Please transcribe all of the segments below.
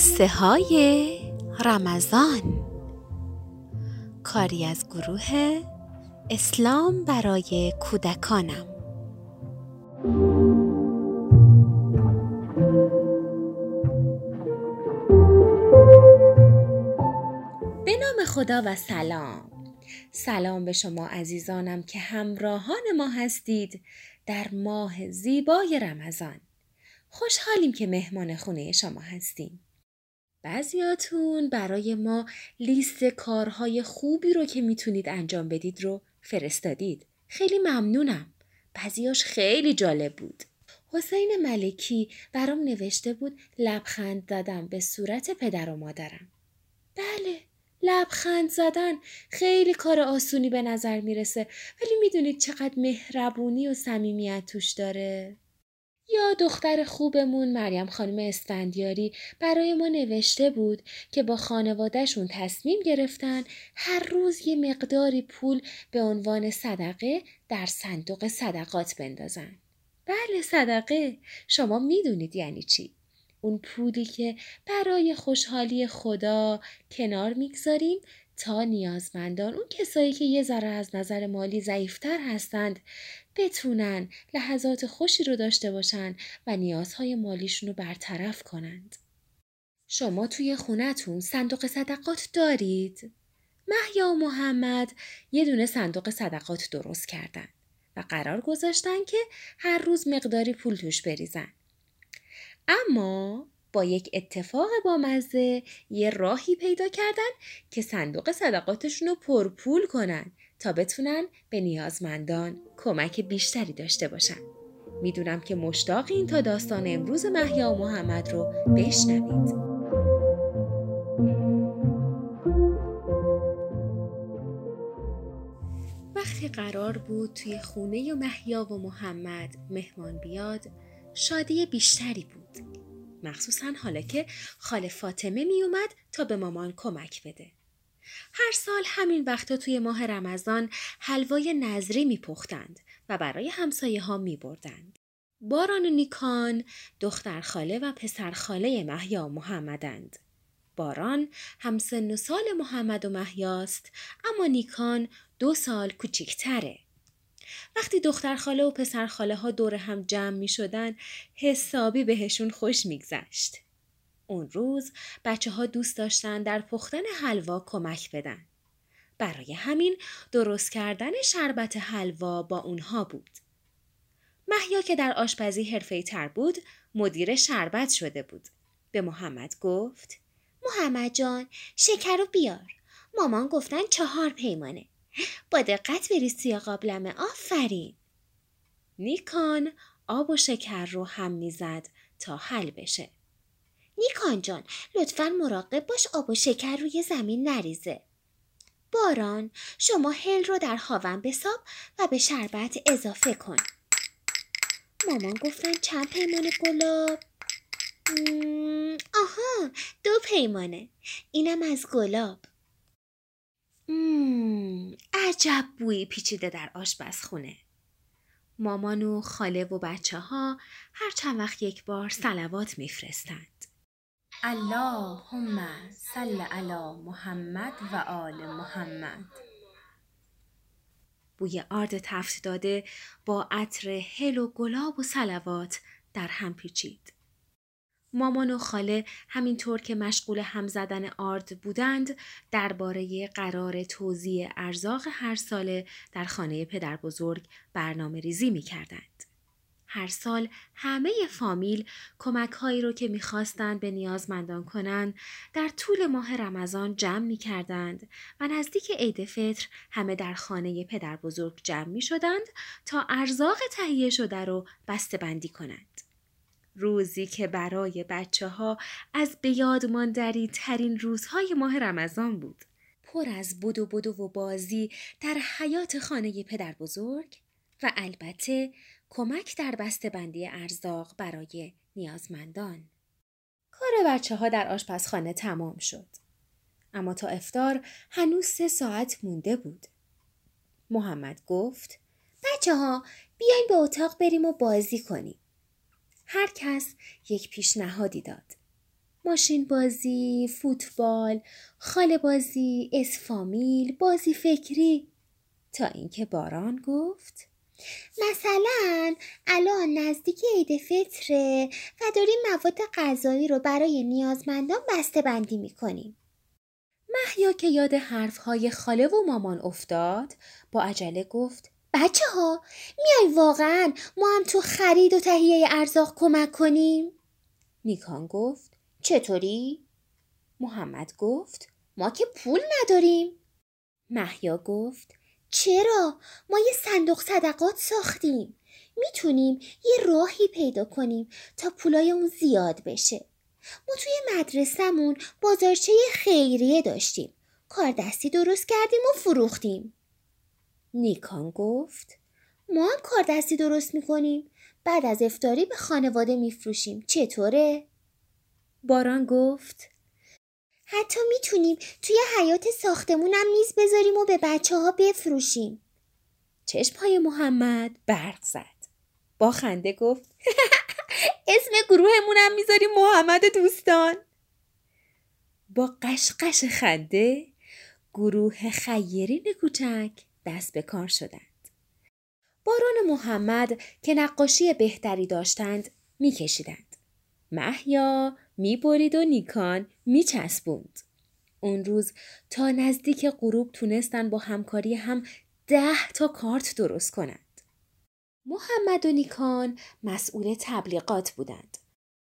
قصه های رمضان. کاری از گروه اسلام برای کودکانم. به نام خدا و سلام. سلام به شما عزیزانم که همراهان ما هستید در ماه زیبای رمضان. خوشحالیم که مهمان خونه شما هستیم. بعضیاتون برای ما لیست کارهای خوبی رو که می‌تونید انجام بدید رو فرستادید. خیلی ممنونم. بعضیاش خیلی جالب بود. حسین ملکی برام نوشته بود لبخند زدم به صورت پدر و مادرم. بله لبخند زدن خیلی کار آسونی به نظر می‌رسه ولی می‌دونید چقدر مهربونی و صمیمیت توش داره؟ یا دختر خوبمون مریم خانم اسفندیاری برای ما نوشته بود که با خانوادهشون تصمیم گرفتن هر روز یه مقداری پول به عنوان صدقه در صندوق صدقات بندازن. بله صدقه شما می‌دونید یعنی چی؟ اون پولی که برای خوشحالی خدا کنار می‌گذاریم تا نیازمندان اون کسایی که یه ذره از نظر مالی ضعیفتر هستند بتونن لحظات خوشی رو داشته باشن و نیازهای مالیشون رو برطرف کنند. شما توی خونتون صندوق صدقات دارید؟ محیا و محمد یه دونه صندوق صدقات درست کردن و قرار گذاشتن که هر روز مقداری پول توش بریزن. اما با یک اتفاق بامزه یه راهی پیدا کردن که صندوق صدقاتشون رو پرپول کنن تا بتونن به نیازمندان کمک بیشتری داشته باشن. می‌دونم که مشتاقین تا داستان امروز محیا و محمد رو بشنوید. وقتی قرار بود توی خونه محیا و محمد مهمان بیاد شادی بیشتری بود. مخصوصا حالا که خاله فاطمه می اومد تا به مامان کمک بده. هر سال همین وقتا توی ماه رمضان حلوای نظری می پختند و برای همسایه ها می بردند. باران و نیکان دختر خاله و پسر خاله محیا محمدند. باران همسن و سال محمد و محیاست اما نیکان دو سال کوچیکتره. وقتی دختر خاله و پسر خاله ها دور هم جمع می شدن حسابی بهشون خوش میگذشت. اون روز بچه ها دوست داشتن در پختن حلوا کمک بدن. برای همین درست کردن شربت حلوا با اونها بود. محیا که در آشپزی حرفه تر بود مدیر شربت شده بود. به محمد گفت محمد جان شکر رو بیار. مامان گفتن چهار پیمانه. با دقت بریز توی قابلمه آفرین. نیکان آب و شکر رو هم می‌زد تا حل بشه. نیکان جان لطفا مراقب باش آب و شکر روی زمین نریزه. باران شما هل رو در هاون بساب و به شربت اضافه کن. مامان گفتن چند پیمان گلاب؟ آها دو پیمانه. اینم از گلاب. مم، عجب بویی پیچیده در آشپزخونه. مامان و خاله و بچه ها هر چند وقت یک بار سلوات میفرستند. اللهم صل علی محمد و آل محمد بوی آرد تفت داده با عطر هل و گلاب و سلوات در هم پیچید. مامان و خاله همینطور که مشغول هم زدن آرد بودند درباره قرار توزیع ارزاق هر ساله در خانه پدر بزرگ برنامه ریزی می کردند. هر سال همه فامیل کمک هایی رو که می‌خواستند به نیازمندان کنند در طول ماه رمضان جمع می کردند و نزدیک عید فطر همه در خانه پدر بزرگ جمع می شدند تا ارزاق تهیه شده رو بسته بندی کنند. روزی که برای بچه ها از بیادماندری ترین روزهای ماه رمضان بود. پر از بدو بدو و بازی در حیات خانه پدر بزرگ و البته کمک در بندی ارزاق برای نیازمندان. کار بچه ها در آشپزخانه تمام شد. اما تا افتار هنوز سه ساعت مونده بود. محمد گفت بچه ها بیاین به اتاق بریم و بازی کنیم. هر کس یک پیشنهادی داد. ماشین بازی، فوتبال، خاله بازی، اسفامیل، بازی فکری تا اینکه باران گفت مثلا الان نزدیک عید فطره و داریم مواد غذایی رو برای نیازمندان بسته بندی می‌کنیم. محیا که یاد حرفهای خاله و مامان افتاد با عجله گفت بچه ها میای واقعا ما هم تو خرید و تهیه ارزاق کمک کنیم؟ نیکان گفت چطوری؟ محمد گفت ما که پول نداریم. محیا گفت چرا؟ ما یه صندوق صدقات ساختیم. می‌تونیم یه راهی پیدا کنیم تا پولای اون زیاد بشه. ما توی مدرسهمون بازارچه خیریه داشتیم. کار دستی درست کردیم و فروختیم. نیکان گفت ما هم کار دستی درست می‌کنیم. بعد از افتاری به خانواده میفروشیم. چطوره؟ باران گفت حتی می‌تونیم توی حیات ساختمونم میز بذاریم و به بچه ها بفروشیم. چشم های محمد برق زد. با خنده گفت اسم گروهمونم می‌ذاریم محمد دوستان. با قشقش خنده گروه خیرین کوچک دست به کار شدند. باران محمد که نقاشی بهتری داشتند میکشیدند. محیا می‌برید و نیکان میچسبوند. اون روز تا نزدیک غروب تونستن با همکاری هم ده تا کارت درست کنند. محمد و نیکان مسئول تبلیغات بودند.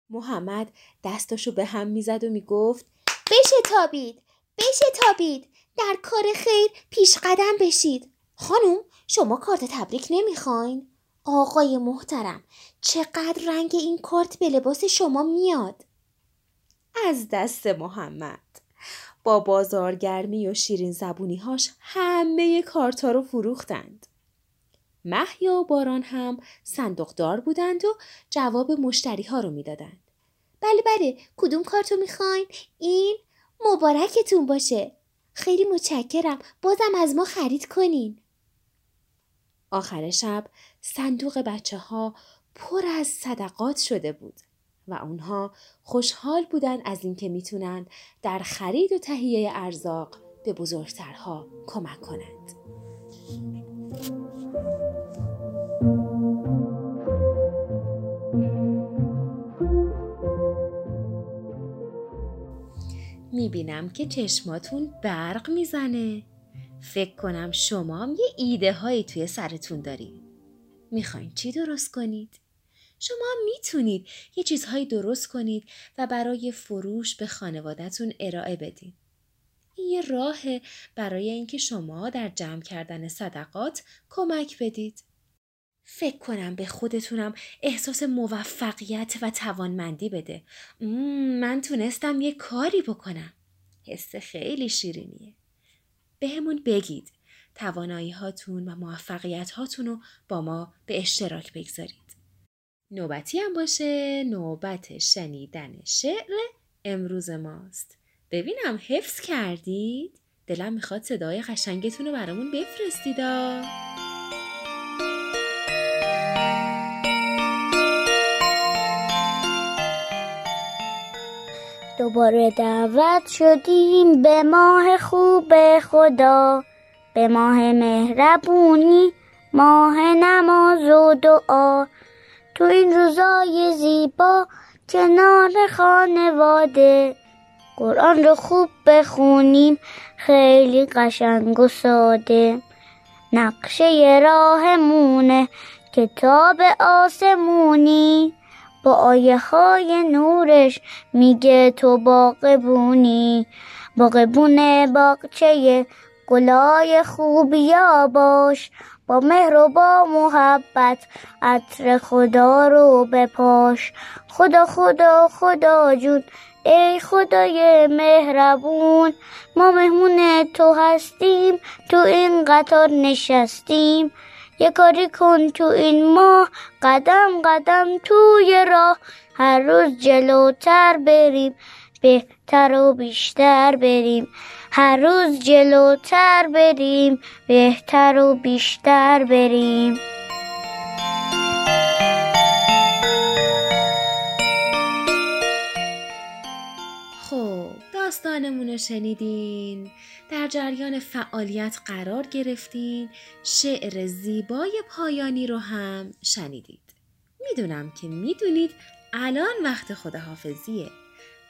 محمد دستاشو به هم می‌زد و می‌گفت بشه تابید بشه تابید در کار خیر پیش قدم بشید خانم شما کارت تبریک نمی‌خواین؟ آقای محترم چقدر رنگ این کارت به لباس شما میاد از دست محمد با بازارگرمی و شیرین زبونیهاش همه کارتا رو فروختند. محیا و باران هم صندوقدار بودند و جواب مشتری ها رو می‌دادند. بله بله کدوم کارتو می‌خواین؟ این مبارکتون باشه. خیلی متشکرم بازم از ما خرید کنین. آخر شب صندوق بچه ها پر از صدقات شده بود. و اونها خوشحال بودند از اینکه می‌تونند در خرید و تهیه ارزاق به بزرگترها کمک کنند. می‌بینم که چشماتون برق می‌زنه. فکر کنم شما هم یه ایده هایی توی سرتون دارید. می‌خواین چی درست کنید؟ شما می‌تونید یه چیزهایی درست کنید و برای فروش به خانوادهتون ارائه بدید. این یه راه برای اینکه شما در جمع کردن صدقات کمک بدید. فکر کنم به خودتونم احساس موفقیت و توانمندی بده. من تونستم یه کاری بکنم. حس خیلی شیرینیه. بهمون بگید. توانایی هاتون و موفقیت هاتون رو با ما به اشتراک بگذارید. نوبتی هم باشه. نوبت شنیدن شعر امروز ماست. ببینم حفظ کردید. دلم می‌خواد صدای قشنگتون رو برامون بفرستیدا دوباره دعوت شدیم به ماه خوب خدا به ماه مهربونی ماه نماز و دعا. تو این روزای زیبا کنار خانواده قرآن رو خوب بخونیم خیلی قشنگ و ساده. نقشه راهمونه کتاب آسمونی. با آیه های نورش میگه تو باقبونی باقبونه باقچه گلای خوبیا باش. با مهر و با محبت عطر خدا رو بپاش. خدا خدا خدا جون ای خدای مهربون. ما مهمون تو هستیم تو این قطار نشستیم. یه کاری کن تو این ماه قدم قدم توی راه. هر روز جلوتر بریم بهتر و بیشتر بریم. هر روز جلوتر بریم بهتر و بیشتر بریم. داستانمون رو شنیدین. در جریان فعالیت قرار گرفتین. شعر زیبای پایانی رو هم شنیدید. می‌دونم که می‌دونید الان وقت خداحافظیه.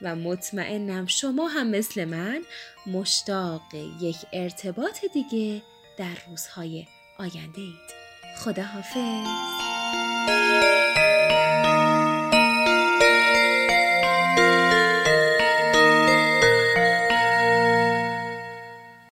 و مطمئنم شما هم مثل من مشتاق یک ارتباط دیگه در روزهای آینده اید خداحافظ.